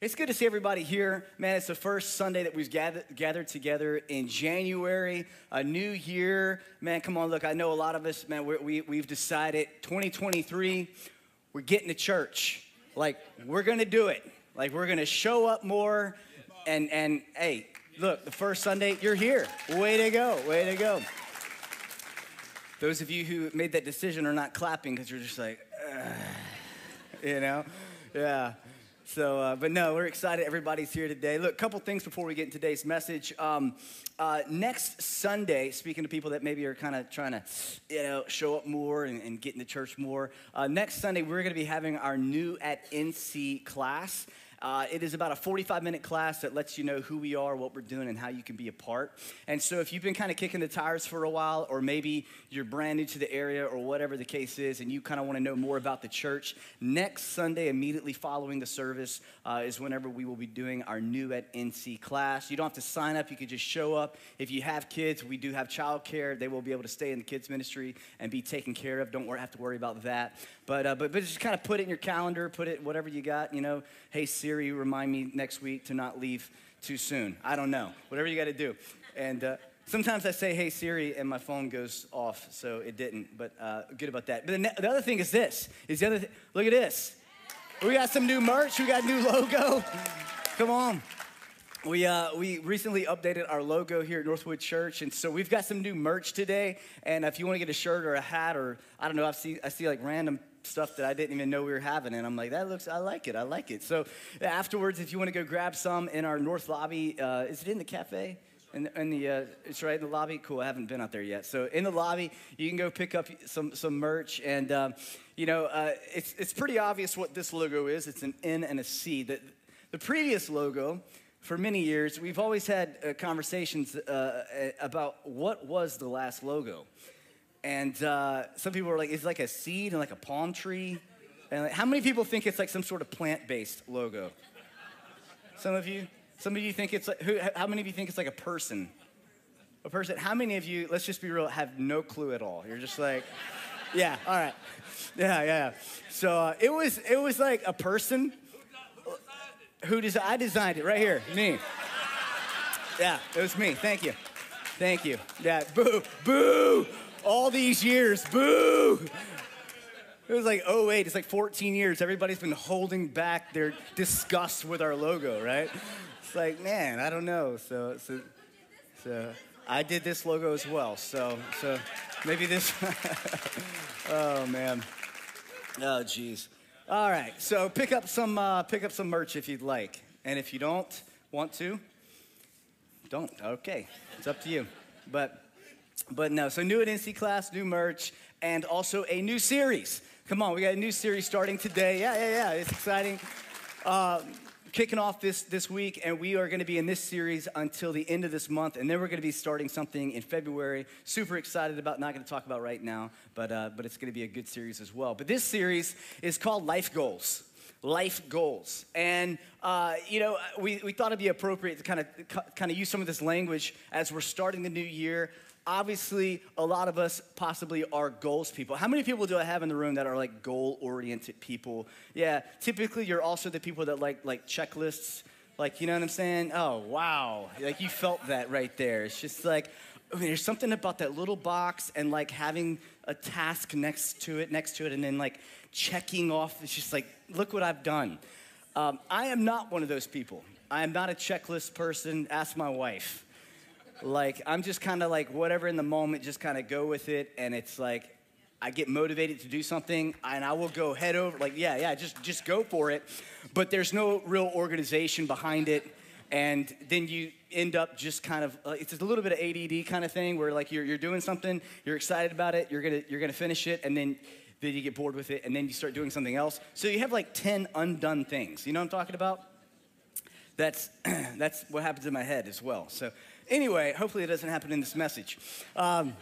It's good to see everybody here. Man, it's the first Sunday that we've gathered, gathered together in January, a new year. Man, come on, look, I know a lot of us, man, we're, we, we've decided 2023, we're getting to church. Like, we're gonna do it. Like, we're gonna show up more. And, and hey, look, the first Sunday, you're here. Way to go, way to go. Those of you who made that decision are not clapping because you're just like, Ugh. you know? Yeah. So, uh, but no, we're excited. Everybody's here today. Look, a couple things before we get in today's message. Um, uh, next Sunday, speaking to people that maybe are kind of trying to, you know, show up more and, and get into church more. Uh, next Sunday, we're going to be having our new at NC class. Uh, it is about a 45 minute class that lets you know who we are, what we're doing, and how you can be a part. And so, if you've been kind of kicking the tires for a while, or maybe you're brand new to the area, or whatever the case is, and you kind of want to know more about the church, next Sunday, immediately following the service, uh, is whenever we will be doing our new at NC class. You don't have to sign up, you can just show up. If you have kids, we do have childcare. They will be able to stay in the kids' ministry and be taken care of. Don't have to worry about that. But, uh, but, but just kind of put it in your calendar, put it whatever you got, you know. Hey, Siri, remind me next week to not leave too soon. I don't know. Whatever you got to do. And uh, sometimes I say, hey, Siri, and my phone goes off, so it didn't. But uh, good about that. But the, the other thing is this, is the other th- look at this. We got some new merch. We got new logo. Come on. We, uh, we recently updated our logo here at Northwood Church, and so we've got some new merch today. And if you want to get a shirt or a hat, or I don't know, I see, I see like random stuff that I didn't even know we were having. And I'm like, that looks, I like it, I like it. So afterwards, if you want to go grab some in our north lobby, uh, is it in the cafe? In, in the, uh, it's right in the lobby. Cool. I haven't been out there yet. So in the lobby, you can go pick up some some merch, and um, you know, uh, it's it's pretty obvious what this logo is. It's an N and a C. The the previous logo, for many years, we've always had uh, conversations uh, about what was the last logo. And uh, some people are like, it's like a seed and like a palm tree. And like, how many people think it's like some sort of plant-based logo? Some of you? Some of you think it's like, who, how many of you think it's like a person? A person? How many of you, let's just be real, have no clue at all? You're just like, yeah, all right. Yeah, yeah. So uh, it was, it was like a person who designed, I designed it right here, me. Yeah, it was me. Thank you. Thank you. Yeah, boo, boo all these years. Boo! It was like, oh, wait, it's like 14 years. Everybody's been holding back their disgust with our logo, right? It's like, man, I don't know. So, so, so I did this logo as well. So, so maybe this. oh, man. Oh, geez. All right. So pick up some, uh, pick up some merch if you'd like. And if you don't want to, don't. Okay. It's up to you. But but no, so new at NC class, new merch, and also a new series. Come on, we got a new series starting today. Yeah, yeah, yeah, it's exciting. Uh, kicking off this, this week, and we are going to be in this series until the end of this month, and then we're going to be starting something in February. Super excited about, not going to talk about right now, but, uh, but it's going to be a good series as well. But this series is called Life Goals life goals. And, uh, you know, we, we thought it'd be appropriate to kind of, kind of use some of this language as we're starting the new year obviously a lot of us possibly are goals people. How many people do I have in the room that are like goal oriented people? Yeah, typically you're also the people that like like checklists. Like, you know what I'm saying? Oh, wow. Like you felt that right there. It's just like I mean, there's something about that little box and like having a task next to it, next to it, and then like checking off. It's just like, look what I've done. Um, I am not one of those people. I am not a checklist person. Ask my wife. Like, I'm just kind of like, whatever in the moment, just kind of go with it. And it's like, I get motivated to do something and I will go head over, like, yeah, yeah, just, just go for it. But there's no real organization behind it. And then you end up just kind of, uh, it's a little bit of ADD kind of thing where like you're, you're doing something, you're excited about it, you're gonna, you're gonna finish it, and then, then you get bored with it, and then you start doing something else. So you have like 10 undone things. You know what I'm talking about? That's, that's what happens in my head as well. So Anyway, hopefully it doesn't happen in this message. Um,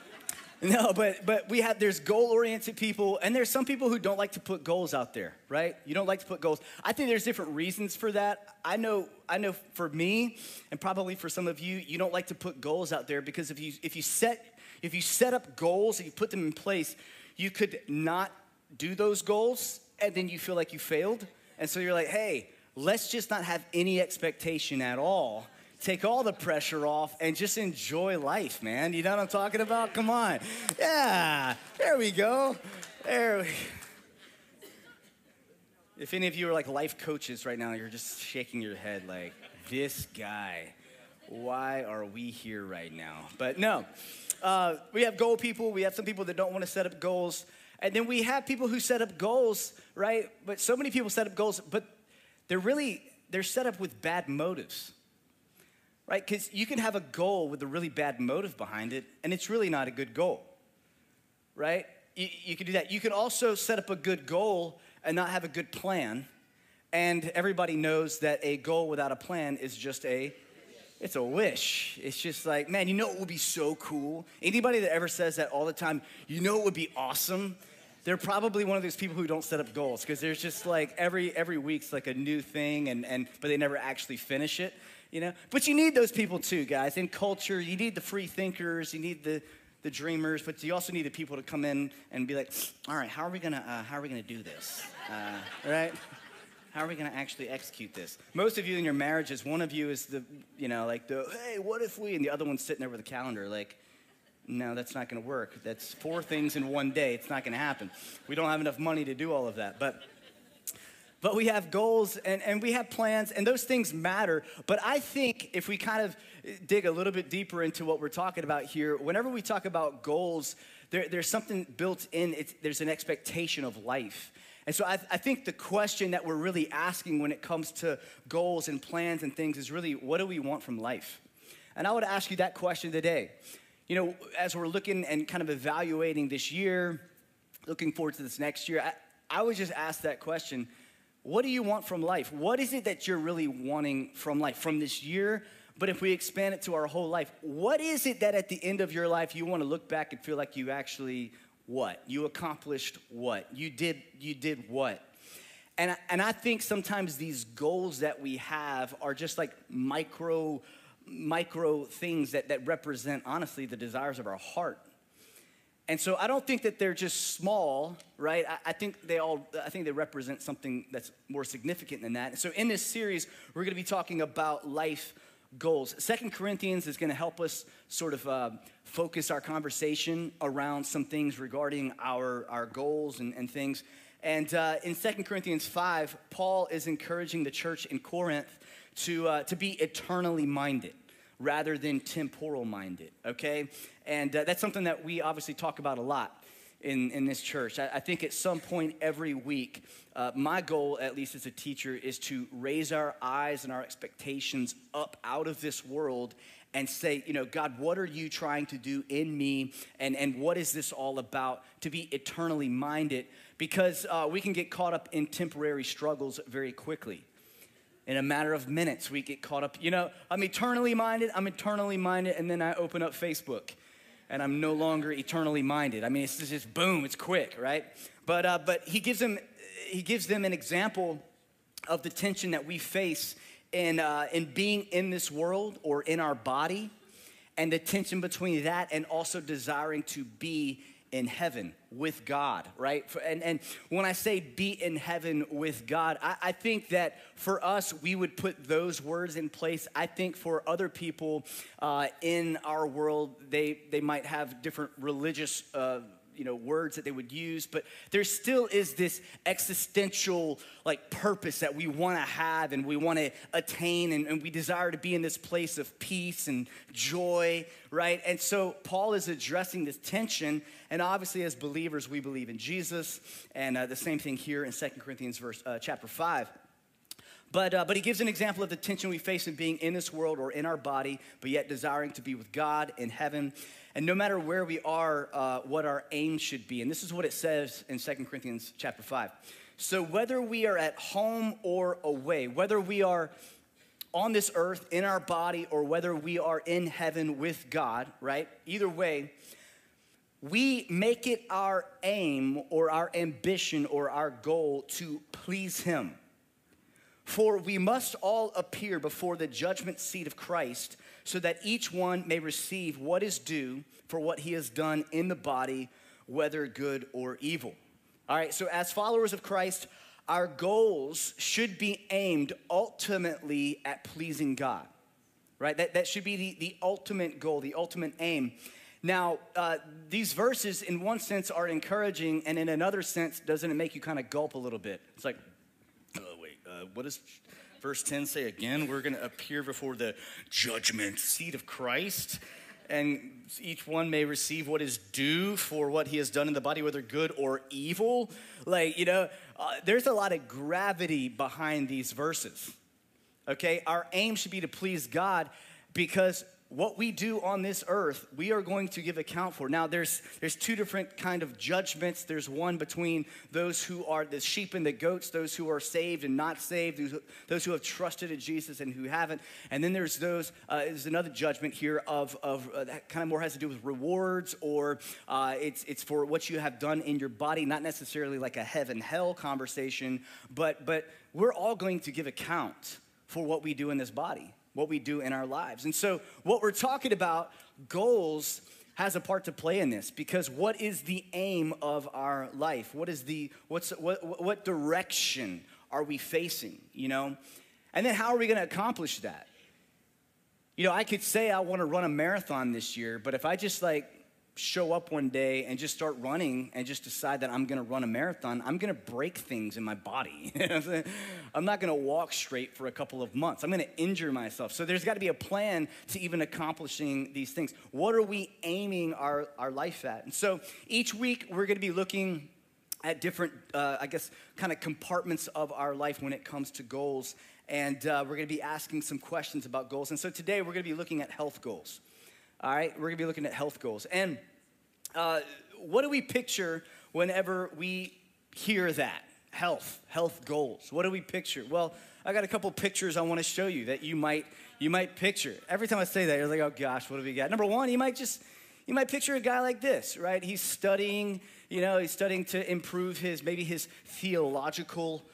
no, but but we have there's goal-oriented people, and there's some people who don't like to put goals out there, right? You don't like to put goals. I think there's different reasons for that. I know I know for me, and probably for some of you, you don't like to put goals out there because if you if you set if you set up goals and you put them in place, you could not do those goals, and then you feel like you failed, and so you're like, hey, let's just not have any expectation at all. Take all the pressure off and just enjoy life, man. You know what I'm talking about? Come on. Yeah, there we go. There we go. If any of you are like life coaches right now, you're just shaking your head like, this guy, why are we here right now? But no, uh, we have goal people. We have some people that don't want to set up goals. And then we have people who set up goals, right? But so many people set up goals, but they're really, they're set up with bad motives, right? Because you can have a goal with a really bad motive behind it, and it's really not a good goal, right? You, you can do that. You can also set up a good goal and not have a good plan. And everybody knows that a goal without a plan is just a it's a wish. It's just like, man, you know it would be so cool? Anybody that ever says that all the time, you know it would be awesome? They're probably one of those people who don't set up goals because there's just like every every week's like a new thing and and but they never actually finish it, you know? But you need those people too, guys. In culture, you need the free thinkers, you need the the dreamers, but you also need the people to come in and be like, all right, how are we gonna uh, how are we gonna do this? Uh, right? how are we to actually execute this? Most of you in your marriages, one of you is the, you know, like the, hey, what if we, and the other one's sitting there with calendar, like, no, that's not to work. That's four things in one day. It's not to happen. We don't have enough money to do all of that. But, but we have goals and, and we have plans, and those things matter. But I think if we kind of dig a little bit deeper into what we're talking about here, whenever we talk about goals, there, there's something built in, there's an expectation of life. And so I, I, think the question that we're really asking when it comes to goals and plans and things is really, what do we want from life? And I would ask you that question today. You know, as we're looking and kind of evaluating this year, looking forward to this next year, I, I would just ask that question what do you want from life? What is it that you're really wanting from life, from this year? But if we expand it to our whole life, what is it that at the end of your life you want to look back and feel like you actually what? You accomplished what? You did, you did what? And, and I think sometimes these goals that we have are just like micro, micro things that, that represent, honestly, the desires of our heart. And so I don't think that they're just small, right? I, I, think they all, I think they represent something that's more significant than that. So in this series, we're gonna be talking about life goals. Second Corinthians is gonna help us sort of uh, focus our conversation around some things regarding our, our goals and, and things. And uh, in Second Corinthians 5, Paul is encouraging the church in Corinth to, uh, to be eternally minded rather than temporal minded, okay? And uh, that's something that we obviously talk about a lot in, in this church. I, I think at some point every week, uh, my goal, at least as a teacher, is to raise our eyes and our expectations up out of this world and say, you know, God, what are you trying to do in me? And, and what is this all about? To be eternally minded because uh, we can get caught up in temporary struggles very quickly. In a matter of minutes, we get caught up. You know, I'm eternally minded, I'm eternally minded, and then I open up Facebook and I'm no longer eternally minded. I mean, it's just boom, it's quick, right? But, uh, but he, gives them, he gives them an example of the tension that we face in, uh, in being in this world or in our body, and the tension between that and also desiring to be in heaven with God, right? And, and when I say be in heaven with God, I, I, think that for us, we would put those words in place. I think for other people uh, in our world, they, they might have different religious. Uh, you know words that they would use but there still is this existential like purpose that we want to have and we want to attain and, and we desire to be in this place of peace and joy right and so paul is addressing this tension and obviously as believers we believe in jesus and uh, the same thing here in Second corinthians verse uh, chapter 5 but, uh, but he gives an example of the tension we face in being in this world or in our body, but yet desiring to be with God in heaven. And no matter where we are, uh, what our aim should be. And this is what it says in Second Corinthians chapter 5. So whether we are at home or away, whether we are on this earth in our body or whether we are in heaven with God, right? Either way, we make it our aim or our ambition or our goal to please Him. For we must all appear before the judgment seat of Christ so that each one may receive what is due for what he has done in the body, whether good or evil. All right, so as followers of Christ, our goals should be aimed ultimately at pleasing God, right? That, that should be the, the ultimate goal, the ultimate aim. Now, uh, these verses, in one sense, are encouraging, and in another sense, doesn't it make you kind of gulp a little bit? It's like, oh, wait, uh, what does verse 10 say again? We're going to appear before the judgment seat of Christ, and each one may receive what is due for what he has done in the body, whether good or evil. Like, you know, uh, there's a lot of gravity behind these verses. Okay, our aim should be to please God because what we do on this earth we are going to give account for. Now there's there's two different kind of judgments. There's one between those who are the sheep and the goats those who are saved and not saved those who have trusted in jesus and who haven't. And then there's those uh, there's another judgment here of, of uh, that kind of more has to do with rewards or uh, it's it's for what you have done in your body not necessarily like a heaven hell conversation but but we're all going to give account for what we do in this body what we do in our lives. And so, what we're talking about, goals, has a part to play in this because what is the aim of our life? What is the what's what what direction are we facing, you know? And then how are we going to accomplish that? You know, I could say I want to run a marathon this year, but if I just like show up one day and just start running and just decide that I'm gonna run a marathon, I'm gonna break things in my body. I'm not gonna walk straight for a couple of months. I'm gonna injure myself. So there's gotta be a plan to even accomplishing these things. What are we aiming our, our life at? And so each week we're gonna be looking at different, uh, I guess, kind of compartments of our life when it comes to goals. And uh, we're gonna be asking some questions about goals. And so today we're gonna be looking at health goals. All right, we're gonna be looking at health goals. And uh, what do we picture whenever we hear that? Health, health goals. What do we picture? Well, I got a couple pictures I wanna show you that you might you might picture. Every time I say that, you're like, oh gosh, what do we got? Number one, you might just you might picture a guy like this, right? He's studying, you know, he's studying to improve his maybe his theological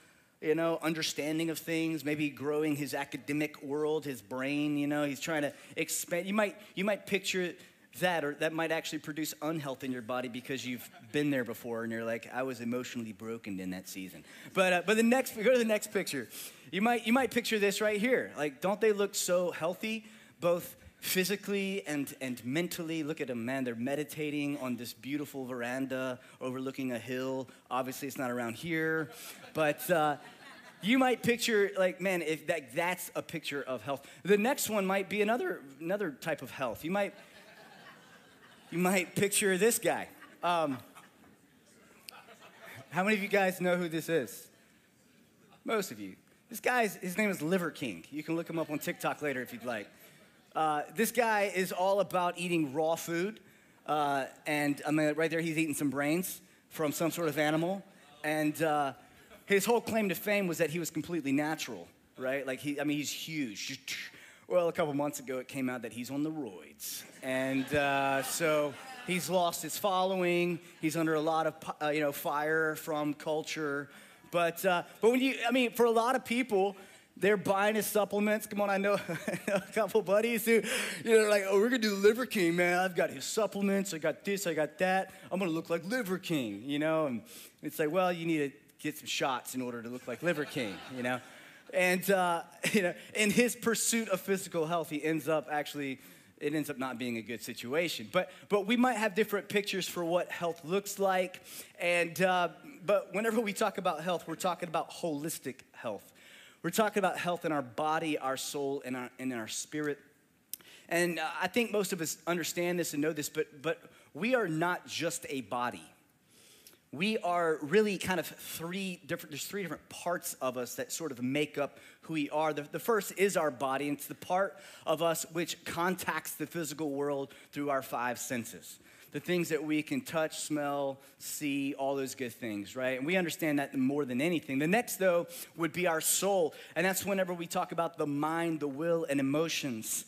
you know, understanding of things, maybe growing his academic world, his brain, you know, he's trying to expand. You might, you might picture that, or that might actually produce unhealth in your body because you've been there before and you're like, I was emotionally broken in that season. But, uh, but the next, go to the next picture. You might, you might picture this right here. Like, don't they look so healthy, both physically and, and mentally. Look at them, man. They're meditating on this beautiful veranda overlooking a hill. Obviously, it's not around here, but uh, you might picture, like, man, if that, that's a picture of health. The next one might be another, another type of health. You might, you might picture this guy. Um, how many of you guys know who this is? Most of you. This guy's, his name is Liver King. You can look him up on TikTok later if you'd like. Uh, this guy is all about eating raw food. Uh, and I mean, right there, he's eating some brains from some sort of animal. And uh, his whole claim to fame was that he was completely natural, right? Like, he, I mean, he's huge. Well, a couple months ago, it came out that he's on the roids. And uh, so he's lost his following. He's under a lot of, uh, you know, fire from culture. But, uh, but when you, I mean, for a lot of people, they're buying his supplements. Come on, I know a couple buddies who, you know, like, oh, we're gonna do Liver King, man. I've got his supplements. I got this. I got that. I'm gonna look like Liver King, you know. And it's like, well, you need to get some shots in order to look like Liver King, you know. And uh, you know, in his pursuit of physical health, he ends up actually. It ends up not being a good situation, but but we might have different pictures for what health looks like, and uh, but whenever we talk about health, we're talking about holistic health we're talking about health in our body, our soul, and our, and our spirit. And uh, I think most of us understand this and know this, but, but we are not just a body. We are really kind of three different, there's three different parts of us that sort of make up who we are. The, the first is our body, and it's the part of us which contacts the physical world through our five senses the things that we can touch, smell, see, all those good things, right? And we understand that more than anything. The next, though, would be our soul. And that's whenever we talk about the mind, the will, and emotions.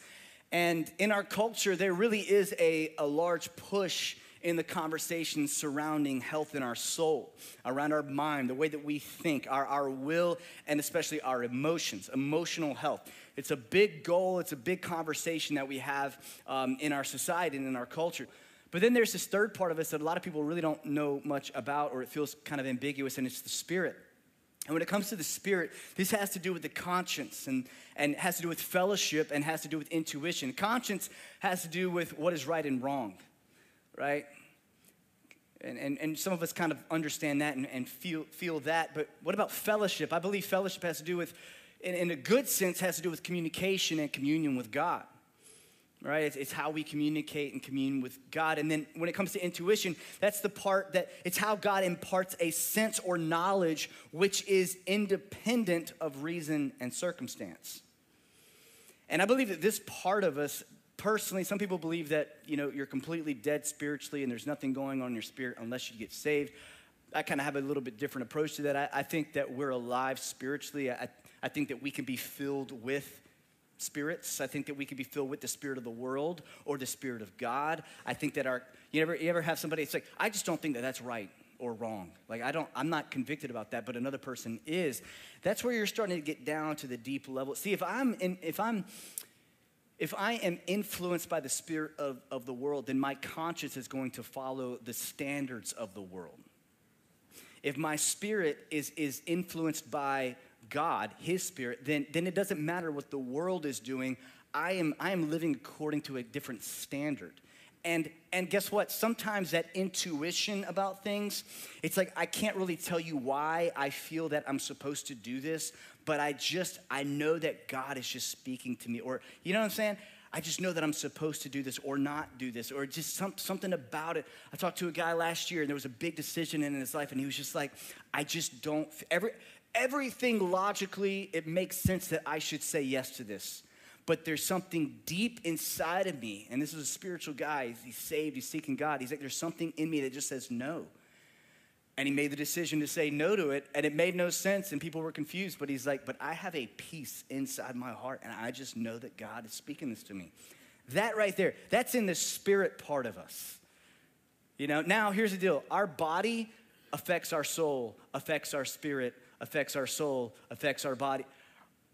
And in our culture, there really is a, a large push in the conversation surrounding health in our soul, around our mind, the way that we think, our, our will, and especially our emotions, emotional health. It's a big goal, it's a big conversation that we have um, in our society and in our culture. But then there's this third part of us that a lot of people really don't know much about, or it feels kind of ambiguous, and it's the spirit. And when it comes to the spirit, this has to do with the conscience and, and has to do with fellowship and has to do with intuition. Conscience has to do with what is right and wrong, right? And, and, and some of us kind of understand that and, and feel, feel that. But what about fellowship? I believe fellowship has to do with, in, in a good sense, has to do with communication and communion with God right? It's, it's, how we communicate and commune with God. And then when it comes to intuition, that's the part that it's how God imparts a sense or knowledge which is independent of reason and circumstance. And I believe that this part of us, personally, some people believe that, you know, you're completely dead spiritually and there's nothing going on in your spirit unless you get saved. I kind of have a little bit different approach to that. I, I think that we're alive spiritually. I, I think that we can be filled with spirits. I think that we can be filled with the spirit of the world or the spirit of God. I think that our, you ever, you ever have somebody, it's like, I just don't think that that's right or wrong. Like, I don't, I'm not convicted about that, but another person is. That's where you're starting to get down to the deep level. See, if I'm, in, if I'm, if I am influenced by the spirit of, of the world, then my conscience is going to follow the standards of the world. If my spirit is, is influenced by God, His Spirit, then, then it doesn't matter what the world is doing. I am, I am living according to a different standard. And, and guess what? Sometimes that intuition about things, it's like I can't really tell you why I feel that I'm supposed to do this, but I just, I know that God is just speaking to me. Or, you know what I'm saying? I just know that I'm supposed to do this or not do this, or just some, something about it. I talked to a guy last year and there was a big decision in his life, and he was just like, I just don't, every, everything logically, it makes sense that I should say yes to this. But there's something deep inside of me, and this is a spiritual guy. He's saved, he's seeking God. He's like, there's something in me that just says no. And he made the decision to say no to it, and it made no sense, and people were confused. But he's like, but I have a peace inside my heart, and I just know that God is speaking this to me. That right there, that's in the spirit part of us. You know, now here's the deal our body affects our soul, affects our spirit, affects our soul, affects our body.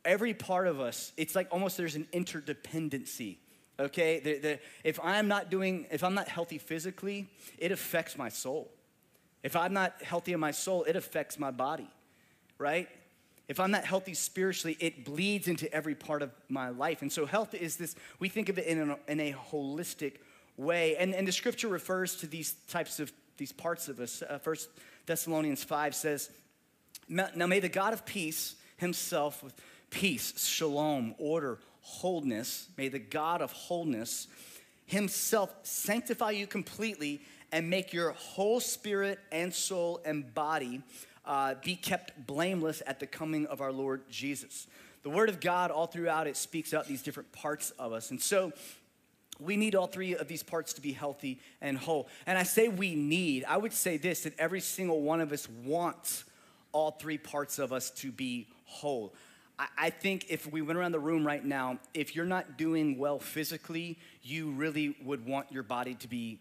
Every part of us, it's like almost there's an interdependency. Okay, the, the, if I'm not doing, if I'm not healthy physically, it affects my soul. If I'm not healthy in my soul, it affects my body, right? If I'm not healthy spiritually, it bleeds into every part of my life. And so, health is this, we think of it in a, in a holistic way. And, and the scripture refers to these types of, these parts of us. Uh, First Thessalonians 5 says, now may the God of peace himself, with peace, shalom, order, wholeness, may the God of wholeness himself sanctify you completely and make your whole spirit and soul and body uh, be kept blameless at the coming of our Lord Jesus. The Word of God, all throughout it, speaks out these different parts of us. And so, we need all three of these parts to be healthy and whole. And I say we need, I would say this that every single one of us wants all three parts of us to be whole. I, think if we went around the room right now, if you're not doing well physically, you really would want your body to be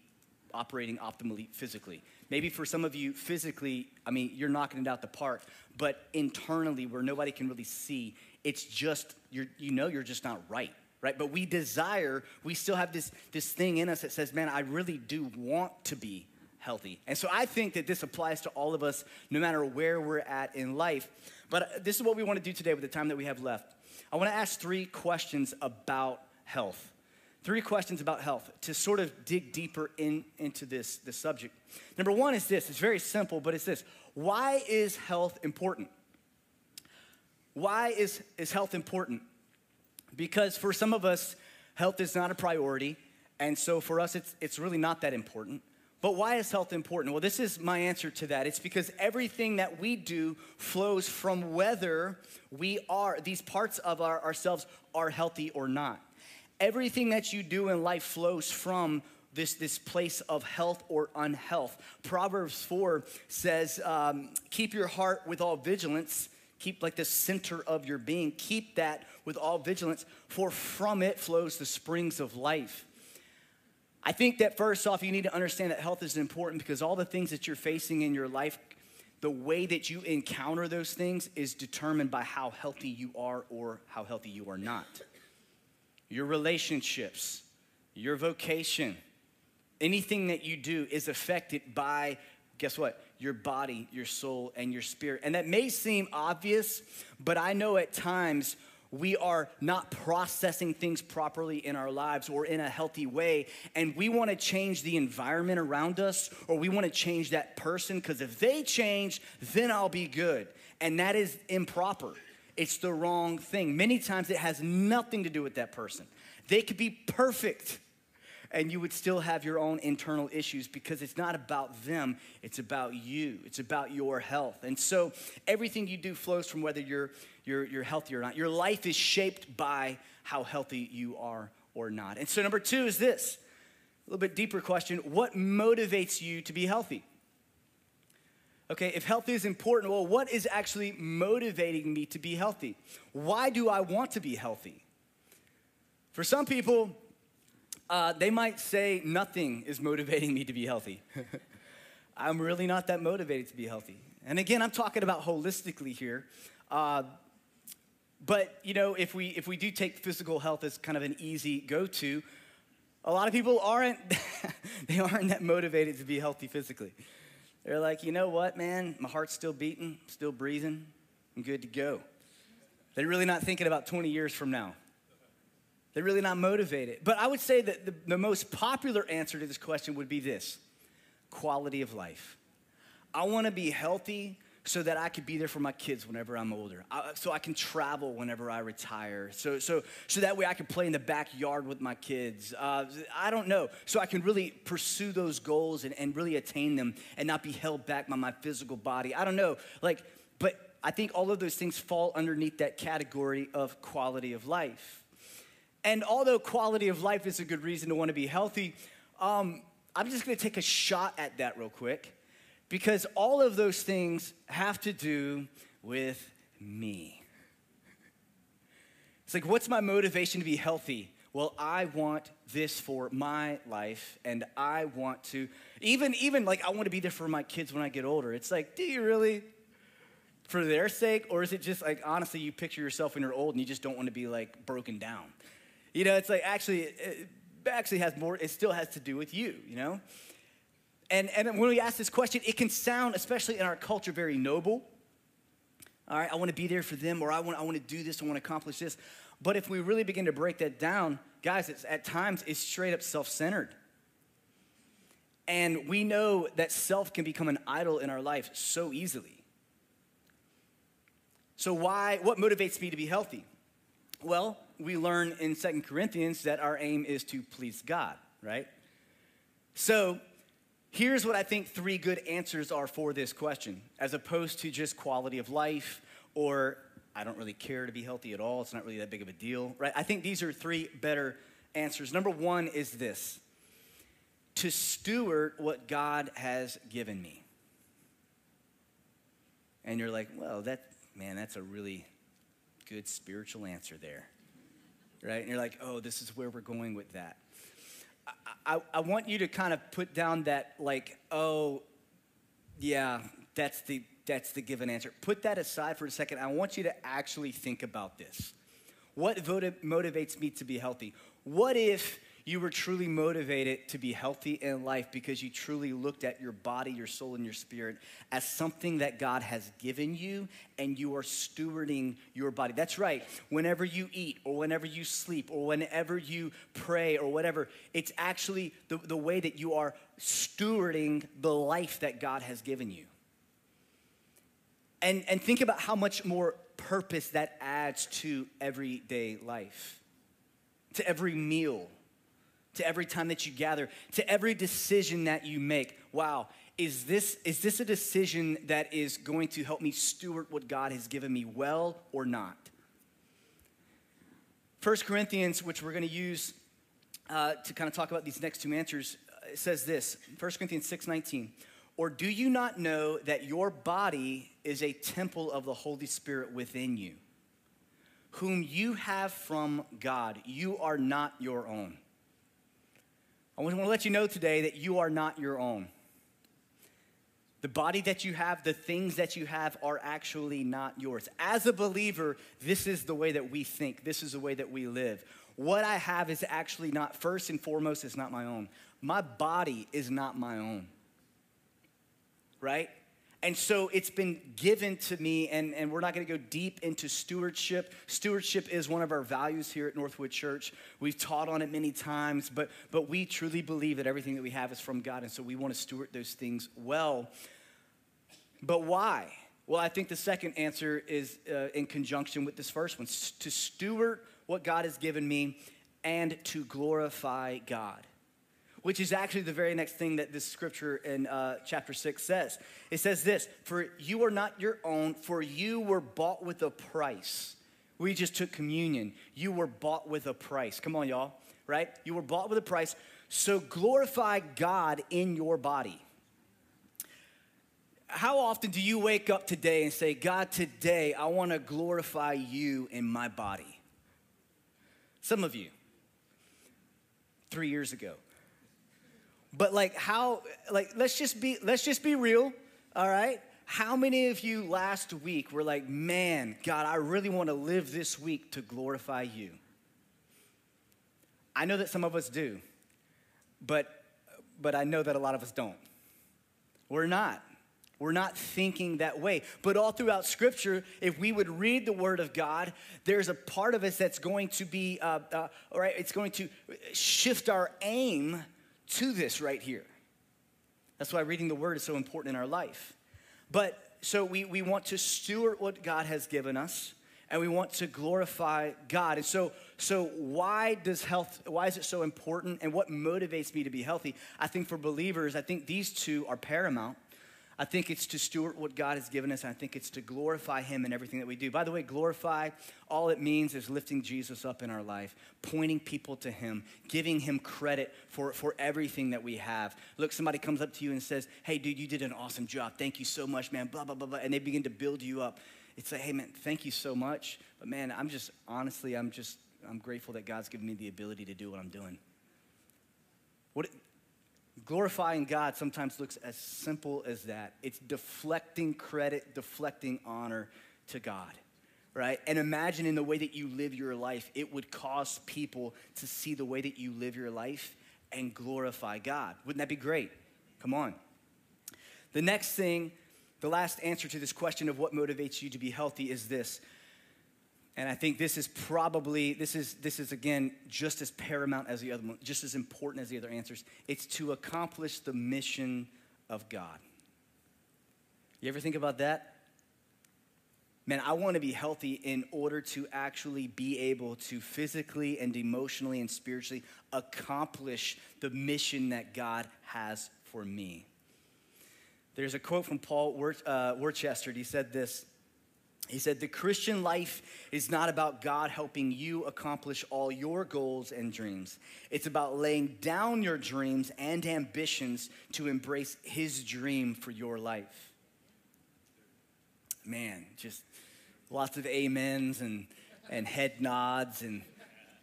operating optimally physically. Maybe for some of you, physically, I mean, you're knocking it out the park, but internally, where nobody can really see, it's just, you're, you know, you're just not right right? But we desire, we still have this, this thing in us that says, man, I really do want to be healthy. And so I think that this applies to all of us, no matter where we're at in life. But uh, this is what we want to do today with the time that we have left. I want to ask three questions about health. Three questions about health to sort of dig deeper in, into this, this subject. Number one is this it's very simple, but it's this why is health important? Why is, is health important? Because for some of us, health is not a priority. And so for us, it's, it's really not that important. But why is health important? Well, this is my answer to that. It's because everything that we do flows from whether we are, these parts of our, ourselves are healthy or not. Everything that you do in life flows from this, this place of health or unhealth. Proverbs 4 says, um, Keep your heart with all vigilance. Keep like the center of your being. Keep that with all vigilance, for from it flows the springs of life. I think that first off, you need to understand that health is important because all the things that you're facing in your life, the way that you encounter those things is determined by how healthy you are or how healthy you are not. Your relationships, your vocation, anything that you do is affected by Guess what? Your body, your soul, and your spirit. And that may seem obvious, but I know at times we are not processing things properly in our lives or in a healthy way. And we want to change the environment around us or we want to change that person because if they change, then I'll be good. And that is improper. It's the wrong thing. Many times it has nothing to do with that person. They could be perfect and you would still have your own internal issues because it's not about them, it's about you. It's about your health. And so everything you do flows from whether you're, you're, you're healthy or not. Your life is shaped by how healthy you are or not. And so, number two is this a little bit deeper question what motivates you to be healthy? Okay, if health is important, well, what is actually motivating me to be healthy? Why do I want to be healthy? For some people, uh, they might say nothing is motivating me to be healthy. I'm really not that motivated to be healthy. And again, I'm talking about holistically here. Uh, but you know, if we if we do take physical health as kind of an easy go-to, a lot of people aren't they aren't that motivated to be healthy physically. They're like, you know what, man, my heart's still beating, still breathing, I'm good to go. They're really not thinking about 20 years from now. They're really not motivated. But I would say that the, the most popular answer to this question would be this quality of life. I wanna be healthy so that I could be there for my kids whenever I'm older, I, so I can travel whenever I retire, so, so, so that way I can play in the backyard with my kids. Uh, I don't know, so I can really pursue those goals and, and really attain them and not be held back by my physical body. I don't know, like, but I think all of those things fall underneath that category of quality of life. And although quality of life is a good reason to want to be healthy, um, I'm just going to take a shot at that real quick because all of those things have to do with me. It's like, what's my motivation to be healthy? Well, I want this for my life, and I want to, even, even like, I want to be there for my kids when I get older. It's like, do you really? For their sake? Or is it just like, honestly, you picture yourself when you're old and you just don't want to be like broken down? You know, it's like actually, it actually has more, it still has to do with you, you know? And, and when we ask this question, it can sound, especially in our culture, very noble. All right, I want to be there for them, or I want, I want to do this, I want to accomplish this. But if we really begin to break that down, guys, it's, at times it's straight up self centered. And we know that self can become an idol in our life so easily. So, why, what motivates me to be healthy? Well, we learn in Second Corinthians that our aim is to please God, right? So here's what I think three good answers are for this question, as opposed to just quality of life or I don't really care to be healthy at all. It's not really that big of a deal, right? I think these are three better answers. Number one is this to steward what God has given me. And you're like, well, that, man, that's a really good spiritual answer there right? And you're like, oh, this is where we're going with that. I, I, I want you to kind of put down that, like, oh, yeah, that's the, that's the given answer. Put that aside for a second. I want you to actually think about this. What motivates me to be healthy? What if you were truly motivated to be healthy in life because you truly looked at your body, your soul, and your spirit as something that God has given you and you are stewarding your body. That's right. Whenever you eat or whenever you sleep or whenever you pray or whatever, it's actually the, the way that you are stewarding the life that God has given you. And, and think about how much more purpose that adds to everyday life, to every meal to every time that you gather, to every decision that you make. Wow, is this, is this a decision that is going to help me steward what God has given me well or not? First Corinthians, which we're going to use uh, to kind of talk about these next two answers, uh, says this 1 Corinthians 6 19. Or do you not know that your body is a temple of the Holy Spirit within you, whom you have from God? You are not your own. I want to let you know today that you are not your own. The body that you have, the things that you have are actually not yours. As a believer, this is the way that we think, this is the way that we live. What I have is actually not, first and foremost, is not my own. My body is not my own. right? And so it's been given to me, and, and we're not gonna go deep into stewardship. Stewardship is one of our values here at Northwood Church. We've taught on it many times, but, but we truly believe that everything that we have is from God, and so we wanna steward those things well. But why? Well, I think the second answer is uh, in conjunction with this first one to steward what God has given me and to glorify God, which is actually the very next thing that this scripture in uh, chapter 6 says. It says this For you are not your own, for you were bought with a price. We just took communion. You were bought with a price. Come on, y'all, right? You were bought with a price. So glorify God in your body. How often do you wake up today and say, God, today I want to glorify you in my body? Some of you, three years ago. But like how, like let's just be, let's just be real, all right? How many of you last week were like, man, God, I really want to live this week to glorify you? I know that some of us do, but but I know that a lot of us don't. We're not. We're not thinking that way. But all throughout Scripture, if we would read the Word of God, there's a part of us that's going to be, uh, uh, all right, it's going to shift our aim to this right here. That's why reading the Word is so important in our life. But so we, we want to steward what God has given us and we want to glorify God. And so, so why does health, why is it so important and what motivates me to be healthy? I think for believers, I think these two are paramount. I think it's to steward what God has given us. And I think it's to glorify Him in everything that we do. By the way, glorify, all it means is lifting Jesus up in our life, pointing people to Him, giving Him credit for, for everything that we have. Look, somebody comes up to you and says, Hey, dude, you did an awesome job. Thank you so much, man. Blah, blah, blah, blah. And they begin to build you up. It's like, Hey, man, thank you so much. But man, I'm just, honestly, I'm just, I'm grateful that God's given me the ability to do what I'm doing. What, Glorifying God sometimes looks as simple as that. It's deflecting credit, deflecting honor to God, right? And imagine in the way that you live your life, it would cause people to see the way that you live your life and glorify God. Wouldn't that be great? Come on. The next thing, the last answer to this question of what motivates you to be healthy is this and I think this is probably, this is, this is again just as paramount as the other one, just as important as the other answers. It's to accomplish the mission of God. You ever think about that? Man, I want to be healthy in order to actually be able to physically and emotionally and spiritually accomplish the mission that God has for me. There's a quote from Paul uh, Worcester. He said this he said, The Christian life is not about God helping you accomplish all your goals and dreams. It's about laying down your dreams and ambitions to embrace His dream for your life. Man, just lots of amens and, and head nods, and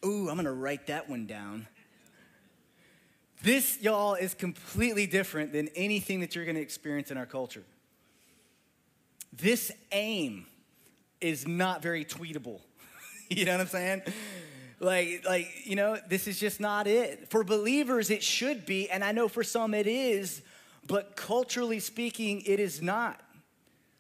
ooh, I'm gonna write that one down. This, y'all, is completely different than anything that you're gonna experience in our culture. This aim, is not very tweetable. you know what I'm saying? Like, like, you know, this is just not it. For believers, it should be, and I know for some it is, but culturally speaking, it is not.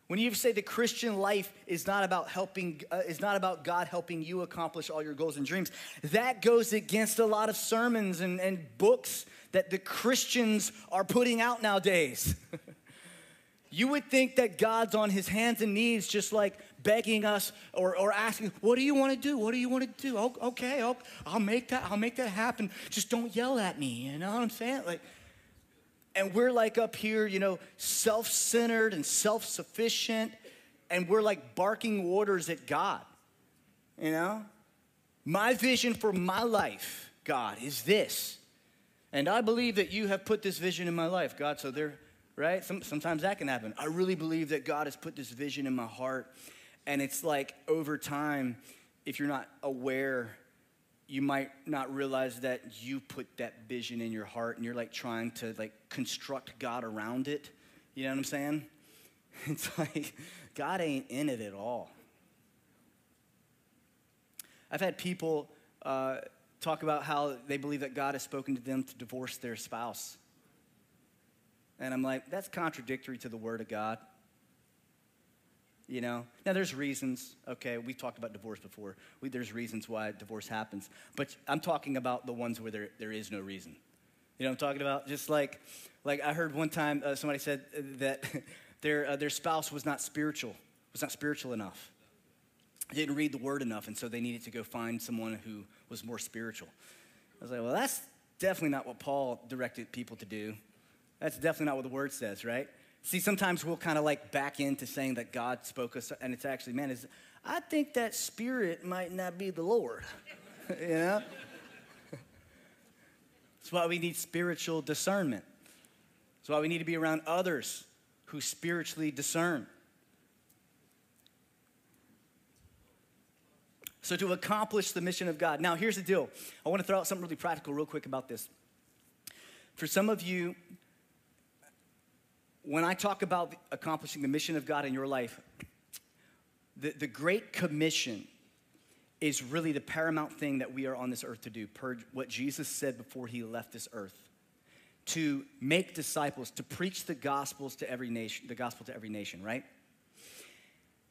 When you say the Christian life is not about helping, uh, is not about God helping you accomplish all your goals and dreams, that goes against a lot of sermons and, and books that the Christians are putting out nowadays. you would think that God's on his hands and knees, just like begging us or, or asking, What do you want to do? What do you want to do? Okay, I'll, I'll, make that, I'll make that happen. Just don't yell at me. You know what I'm saying? Like, and we're like up here, you know, self centered and self sufficient, and we're like barking orders at God. You know? My vision for my life, God, is this. And I believe that you have put this vision in my life, God. So there, right? Some, sometimes that can happen. I really believe that God has put this vision in my heart. And it's like over time, if you're not aware, you might not realize that you put that vision in your heart and you're like trying to like construct God around it. You know what I'm saying? It's like God ain't in it at all. I've had people uh, talk about how they believe that God has spoken to them to divorce their spouse. And I'm like, that's contradictory to the word of God. You know, now there's reasons, okay, we've talked about divorce before. We, there's reasons why divorce happens. But I'm talking about the ones where there, there is no reason. You know I'm talking about? Just like, like I heard one time uh, somebody said that their, uh, their spouse was not spiritual, was not spiritual enough. Didn't read the word enough, and so they needed to go find someone who was more spiritual. I was like, well, that's definitely not what Paul directed people to do. That's definitely not what the word says, right? See, sometimes we'll kind of like back into saying that God spoke us, and it's actually, man, is I think that spirit might not be the Lord. you know? That's why we need spiritual discernment. That's why we need to be around others who spiritually discern. So, to accomplish the mission of God. Now, here's the deal. I want to throw out something really practical, real quick, about this. For some of you, when I talk about accomplishing the mission of God in your life, the, the Great Commission is really the paramount thing that we are on this earth to do, per what Jesus said before he left this earth. To make disciples, to preach the gospels to every nation, the gospel to every nation, right?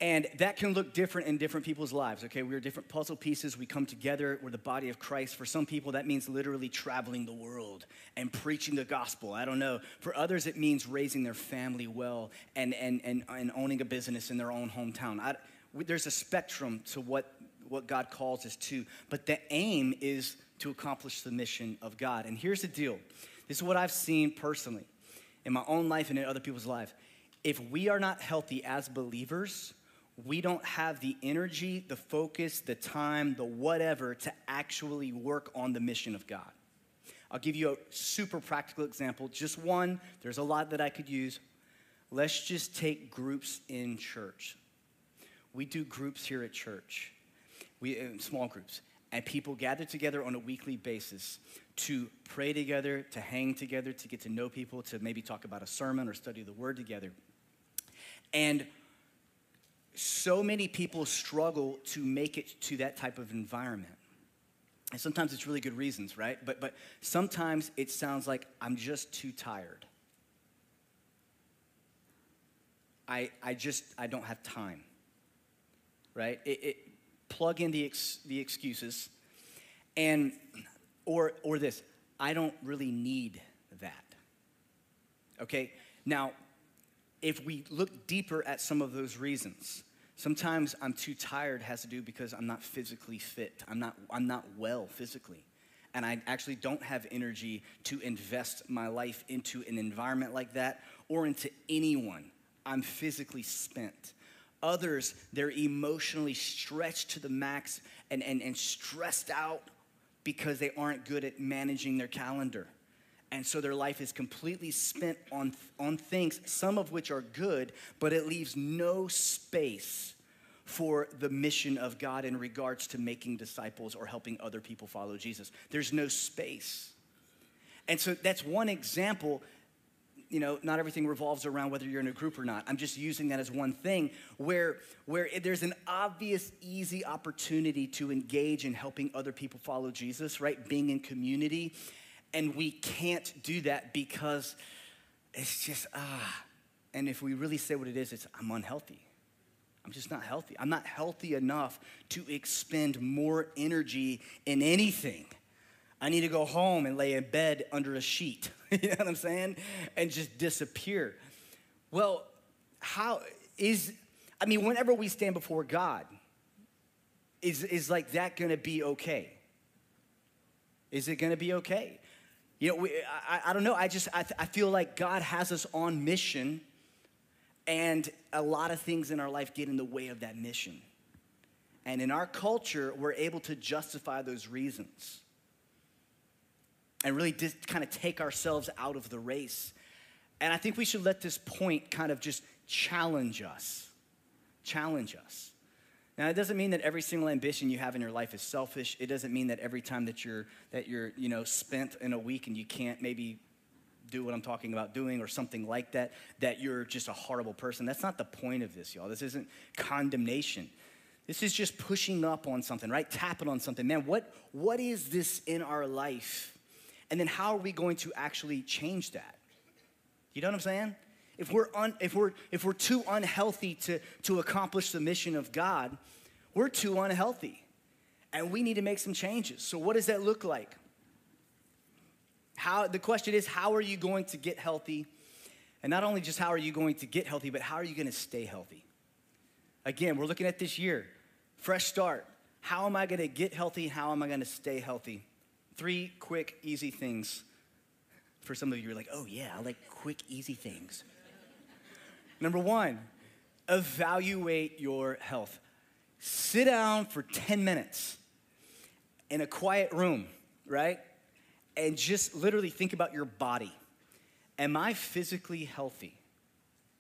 And that can look different in different people's lives, okay? We're different puzzle pieces. We come together. We're the body of Christ. For some people, that means literally traveling the world and preaching the gospel. I don't know. For others, it means raising their family well and, and, and, and owning a business in their own hometown. I, there's a spectrum to what, what God calls us to, but the aim is to accomplish the mission of God. And here's the deal this is what I've seen personally in my own life and in other people's lives. If we are not healthy as believers, we don't have the energy, the focus, the time, the whatever to actually work on the mission of God. I'll give you a super practical example, just one. There's a lot that I could use. Let's just take groups in church. We do groups here at church, we uh, small groups, and people gather together on a weekly basis to pray together, to hang together, to get to know people, to maybe talk about a sermon or study the word together. And so many people struggle to make it to that type of environment. And sometimes it's really good reasons, right? But, but sometimes it sounds like I'm just too tired. I, I just, I don't have time, right? It, it plug in the, ex, the excuses and, or, or this, I don't really need that. Okay? Now, if we look deeper at some of those reasons, sometimes I'm too tired has to do because I'm not physically fit. I'm not, I'm not well physically. And I actually don't have energy to invest my life into an environment like that or into anyone. I'm physically spent. Others, they're emotionally stretched to the max and, and, and stressed out because they aren't good at managing their calendar. And so their life is completely spent on, on things, some of which are good, but it leaves no space for the mission of God in regards to making disciples or helping other people follow Jesus. There's no space. And so that's one example. You know, not everything revolves around whether you're in a group or not. I'm just using that as one thing where, where there's an obvious, easy opportunity to engage in helping other people follow Jesus, right? Being in community and we can't do that because it's just, ah. And if we really say what it is, it's, I'm unhealthy. I'm just not healthy. I'm not healthy enough to expend more energy in anything. I need to go home and lay in bed under a sheet, you know what I'm saying? And just disappear. Well, how is, I mean, whenever we stand before God, is, is like that gonna be okay? Is it gonna be okay? You know, we, I, I don't know. I just, I, I feel like God has us on mission, and a lot of things in our life get in the way of that mission. And in our culture, we're able to justify those reasons and really just kind of take ourselves out of the race. And I think we should let this point kind of just challenge us. Challenge us. Now, it doesn't mean that every single ambition you have in your life is selfish. It doesn't mean that every time that you're that you're you know spent in a week and you can't maybe do what I'm talking about doing or something like that, that you're just a horrible person. That's not the point of this, y'all. This isn't condemnation. This is just pushing up on something, right? Tapping on something. Man, what, what is this in our life? And then how are we going to actually change that? You know what I'm saying? If we're, un, if we're, if we're too unhealthy to, to accomplish the mission of God, we're too unhealthy. And we need to make some changes. So, what does that look like? How, the question is, how are you going to get healthy? And not only just how are you going to get healthy, but how are you going to stay healthy? Again, we're looking at this year, fresh start. How am I going to get healthy? How am I going to stay healthy? Three quick, easy things. For some of you, you're like, oh yeah, I like quick, easy things. Number one, evaluate your health. Sit down for 10 minutes in a quiet room, right? And just literally think about your body. Am I physically healthy?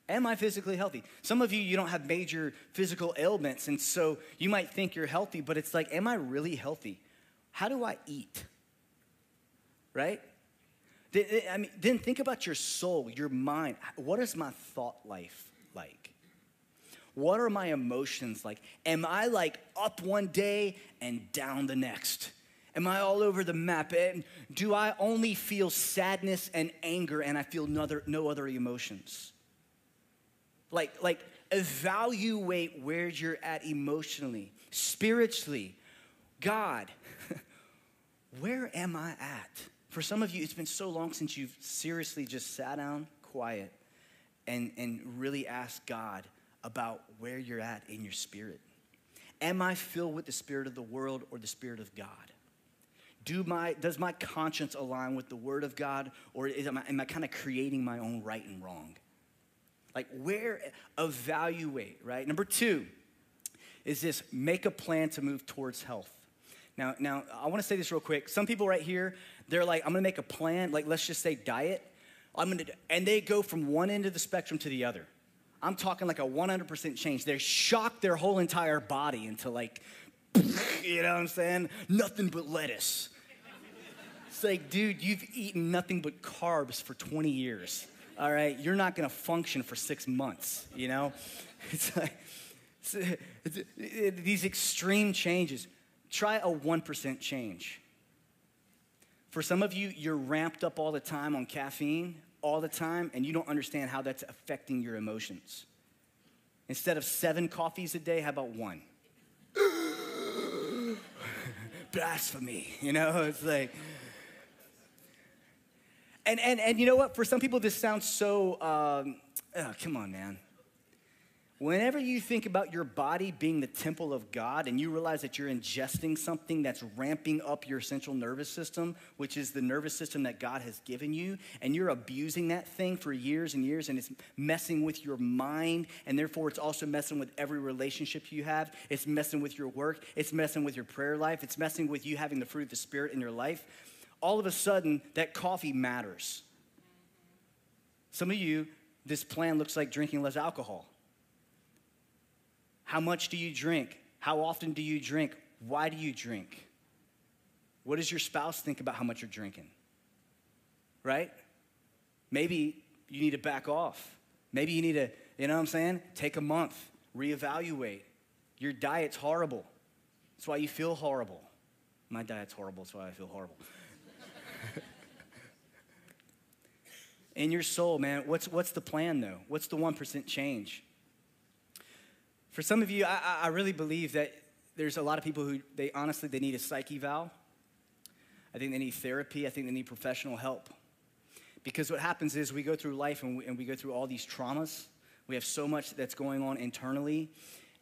Am I physically healthy? Some of you, you don't have major physical ailments, and so you might think you're healthy, but it's like, am I really healthy? How do I eat? Right? I mean, then think about your soul, your mind. What is my thought life like? What are my emotions like? Am I like up one day and down the next? Am I all over the map? And do I only feel sadness and anger and I feel no other, no other emotions? Like, like evaluate where you're at emotionally, spiritually. God, where am I at? For some of you, it's been so long since you've seriously just sat down quiet and, and really asked God about where you're at in your spirit. Am I filled with the spirit of the world or the spirit of God? Do my, does my conscience align with the word of God or is, am I, am I kind of creating my own right and wrong? Like, where, evaluate, right? Number two is this make a plan to move towards health. Now, now I want to say this real quick. Some people right here, they're like, I'm gonna make a plan, like let's just say diet. I'm gonna, and they go from one end of the spectrum to the other. I'm talking like a 100% change. They shock their whole entire body into like, you know what I'm saying? Nothing but lettuce. It's like, dude, you've eaten nothing but carbs for 20 years. All right, you're not gonna function for six months. You know, it's like it's, it's, it, these extreme changes. Try a 1% change. For some of you, you're ramped up all the time on caffeine, all the time, and you don't understand how that's affecting your emotions. Instead of seven coffees a day, how about one? Blasphemy, you know? It's like, and, and, and you know what? For some people, this sounds so, um, oh, come on, man. Whenever you think about your body being the temple of God and you realize that you're ingesting something that's ramping up your central nervous system, which is the nervous system that God has given you, and you're abusing that thing for years and years and it's messing with your mind, and therefore it's also messing with every relationship you have, it's messing with your work, it's messing with your prayer life, it's messing with you having the fruit of the Spirit in your life, all of a sudden that coffee matters. Some of you, this plan looks like drinking less alcohol. How much do you drink? How often do you drink? Why do you drink? What does your spouse think about how much you're drinking? Right? Maybe you need to back off. Maybe you need to, you know what I'm saying? Take a month, reevaluate. Your diet's horrible. That's why you feel horrible. My diet's horrible, that's why I feel horrible. In your soul, man, what's, what's the plan though? What's the 1% change? For some of you, I, I really believe that there's a lot of people who they honestly they need a psyche eval. I think they need therapy. I think they need professional help. Because what happens is we go through life and we, and we go through all these traumas. We have so much that's going on internally,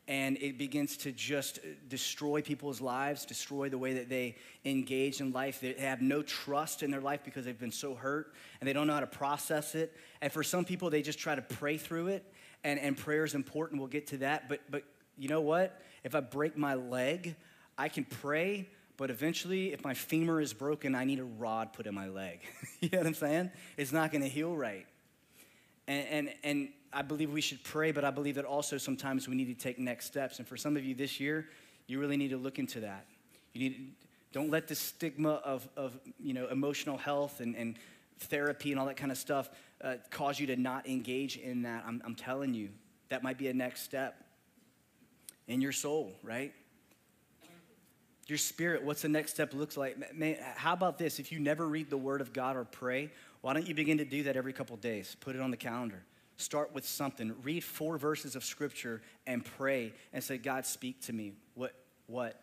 and it begins to just destroy people's lives, destroy the way that they engage in life. They have no trust in their life because they've been so hurt and they don't know how to process it. And for some people, they just try to pray through it and, and prayer is important. We'll get to that. But, but you know what? If I break my leg, I can pray, but eventually, if my femur is broken, I need a rod put in my leg. you know what I'm saying? It's not going to heal right. And, and, and I believe we should pray, but I believe that also sometimes we need to take next steps. And for some of you this year, you really need to look into that. You need don't let the stigma of, of you know, emotional health and, and therapy and all that kind of stuff uh, cause you to not engage in that, I'm, I'm telling you, that might be a next step in your soul, right? Your spirit, what's the next step looks like? Man, how about this? If you never read the Word of God or pray, Why don't you begin to do that every couple days? Put it on the calendar. Start with something. Read four verses of scripture and pray and say, God, speak to me. What, what?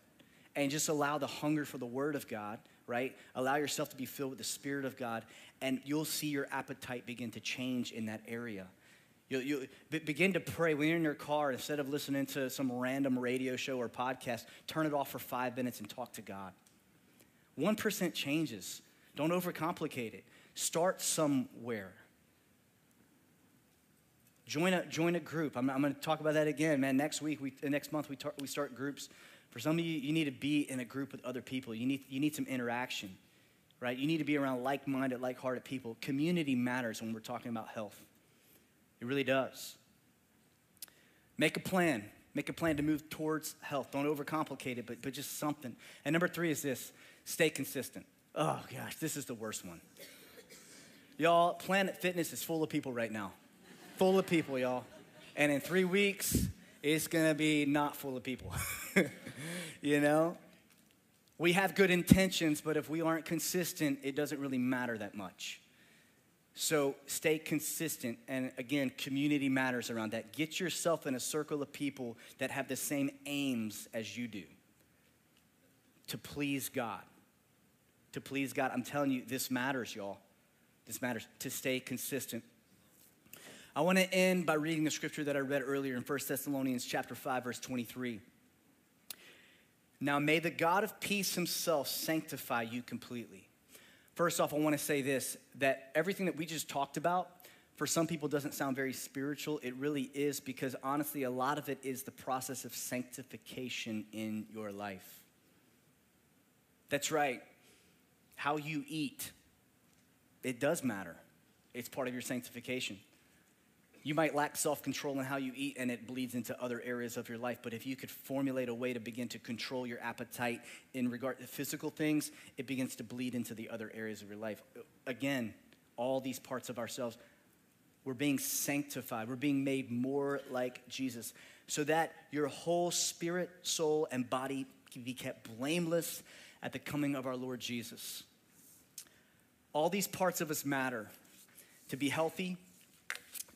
And just allow the hunger for the word of God, right? Allow yourself to be filled with the Spirit of God, and you'll see your appetite begin to change in that area. You'll, you'll begin to pray when you're in your car, instead of listening to some random radio show or podcast, turn it off for five minutes and talk to God. 1% changes. Don't overcomplicate it. Start somewhere. Join a, join a group. I'm, I'm going to talk about that again, man. Next week, we, next month, we, tar, we start groups. For some of you, you need to be in a group with other people. You need, you need some interaction, right? You need to be around like minded, like hearted people. Community matters when we're talking about health. It really does. Make a plan. Make a plan to move towards health. Don't overcomplicate it, but, but just something. And number three is this stay consistent. Oh gosh, this is the worst one. Y'all, Planet Fitness is full of people right now. Full of people, y'all. And in three weeks, it's gonna be not full of people. you know? We have good intentions, but if we aren't consistent, it doesn't really matter that much. So stay consistent. And again, community matters around that. Get yourself in a circle of people that have the same aims as you do to please God. To please God. I'm telling you, this matters, y'all. This matters to stay consistent. I want to end by reading the scripture that I read earlier in 1 Thessalonians chapter 5 verse 23. Now may the God of peace himself sanctify you completely. First off, I want to say this that everything that we just talked about for some people doesn't sound very spiritual. It really is because honestly a lot of it is the process of sanctification in your life. That's right. How you eat it does matter. It's part of your sanctification. You might lack self control in how you eat, and it bleeds into other areas of your life. But if you could formulate a way to begin to control your appetite in regard to physical things, it begins to bleed into the other areas of your life. Again, all these parts of ourselves, we're being sanctified. We're being made more like Jesus so that your whole spirit, soul, and body can be kept blameless at the coming of our Lord Jesus. All these parts of us matter to be healthy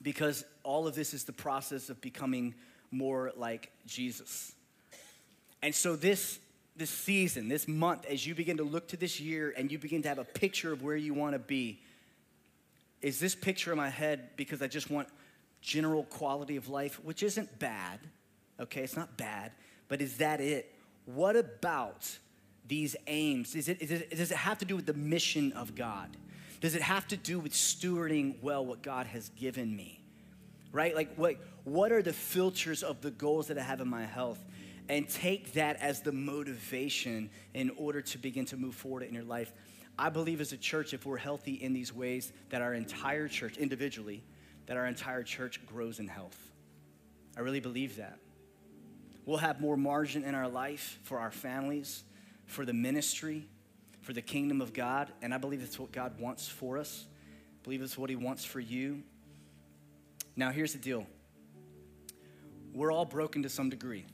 because all of this is the process of becoming more like Jesus. And so this this season, this month as you begin to look to this year and you begin to have a picture of where you want to be, is this picture in my head because I just want general quality of life, which isn't bad. Okay, it's not bad, but is that it? What about these aims? Is it, is it, does it have to do with the mission of God? Does it have to do with stewarding well what God has given me? Right? Like, what, what are the filters of the goals that I have in my health? And take that as the motivation in order to begin to move forward in your life. I believe as a church, if we're healthy in these ways, that our entire church, individually, that our entire church grows in health. I really believe that. We'll have more margin in our life for our families, for the ministry, for the kingdom of God. And I believe that's what God wants for us. I believe it's what He wants for you. Now, here's the deal we're all broken to some degree.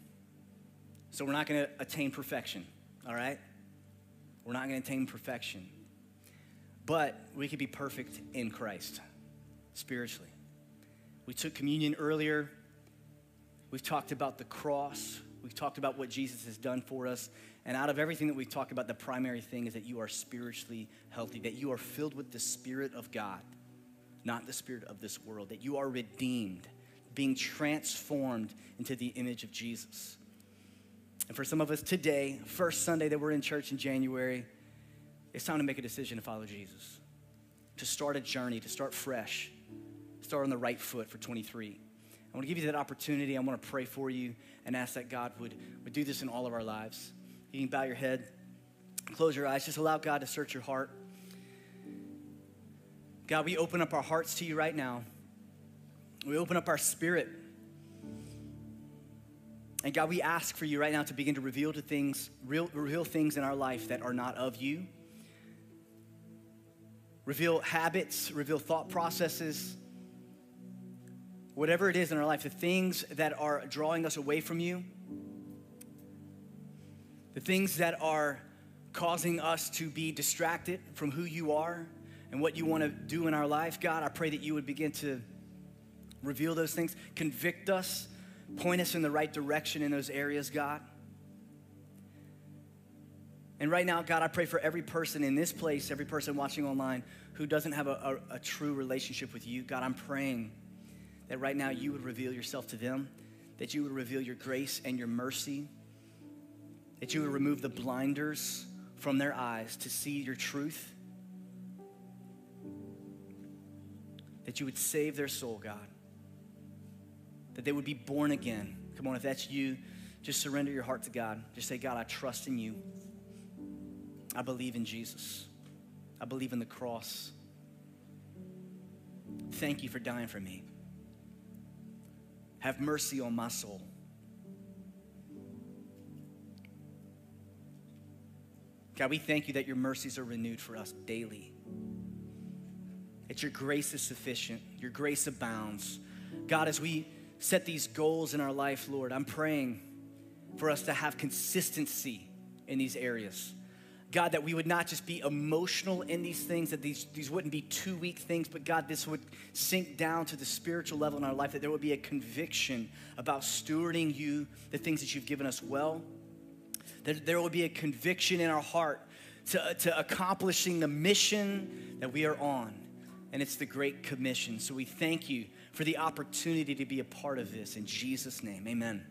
So we're not going to attain perfection, all right? We're not going to attain perfection. But we could be perfect in Christ spiritually. We took communion earlier. We've talked about the cross. We've talked about what Jesus has done for us. And out of everything that we've talked about, the primary thing is that you are spiritually healthy, that you are filled with the Spirit of God, not the Spirit of this world, that you are redeemed, being transformed into the image of Jesus. And for some of us today, first Sunday that we're in church in January, it's time to make a decision to follow Jesus, to start a journey, to start fresh, start on the right foot for 23. I want to give you that opportunity. I want to pray for you and ask that God would, would do this in all of our lives. You can bow your head, close your eyes, just allow God to search your heart. God, we open up our hearts to you right now. We open up our spirit. And God, we ask for you right now to begin to reveal to things, real, reveal things in our life that are not of you. Reveal habits, reveal thought processes, whatever it is in our life, the things that are drawing us away from you the things that are causing us to be distracted from who you are, and what you want to do in our life, God, I pray that you would begin to reveal those things, convict us, point us in the right direction in those areas, God. And right now, God, I pray for every person in this place, every person watching online who doesn't have a, a, a, true relationship with you. God, I'm praying that right now you would reveal yourself to them, that you would reveal your grace and your mercy, that you would remove the blinders from their eyes to see your truth, that you would save their soul, God, that they would be born again. Come on, if that's you, just surrender your heart to God. Just say, God, I trust in you. I believe in Jesus. I believe in the cross. Thank you for dying for me. Have mercy on my soul. God, we thank you that your mercies are renewed for us daily. That your grace is sufficient, your grace abounds. God, as we set these goals in our life, Lord, I'm praying for us to have consistency in these areas. God, that we would not just be emotional in these things, that these, these wouldn't be two week things, but God, this would sink down to the spiritual level in our life, that there would be a conviction about stewarding you, the things that you've given us well, that there would be a conviction in our heart to, uh, to accomplishing the mission that we are on. And it's the Great Commission. So we thank you for the opportunity to be a part of this. In Jesus' name. Amen.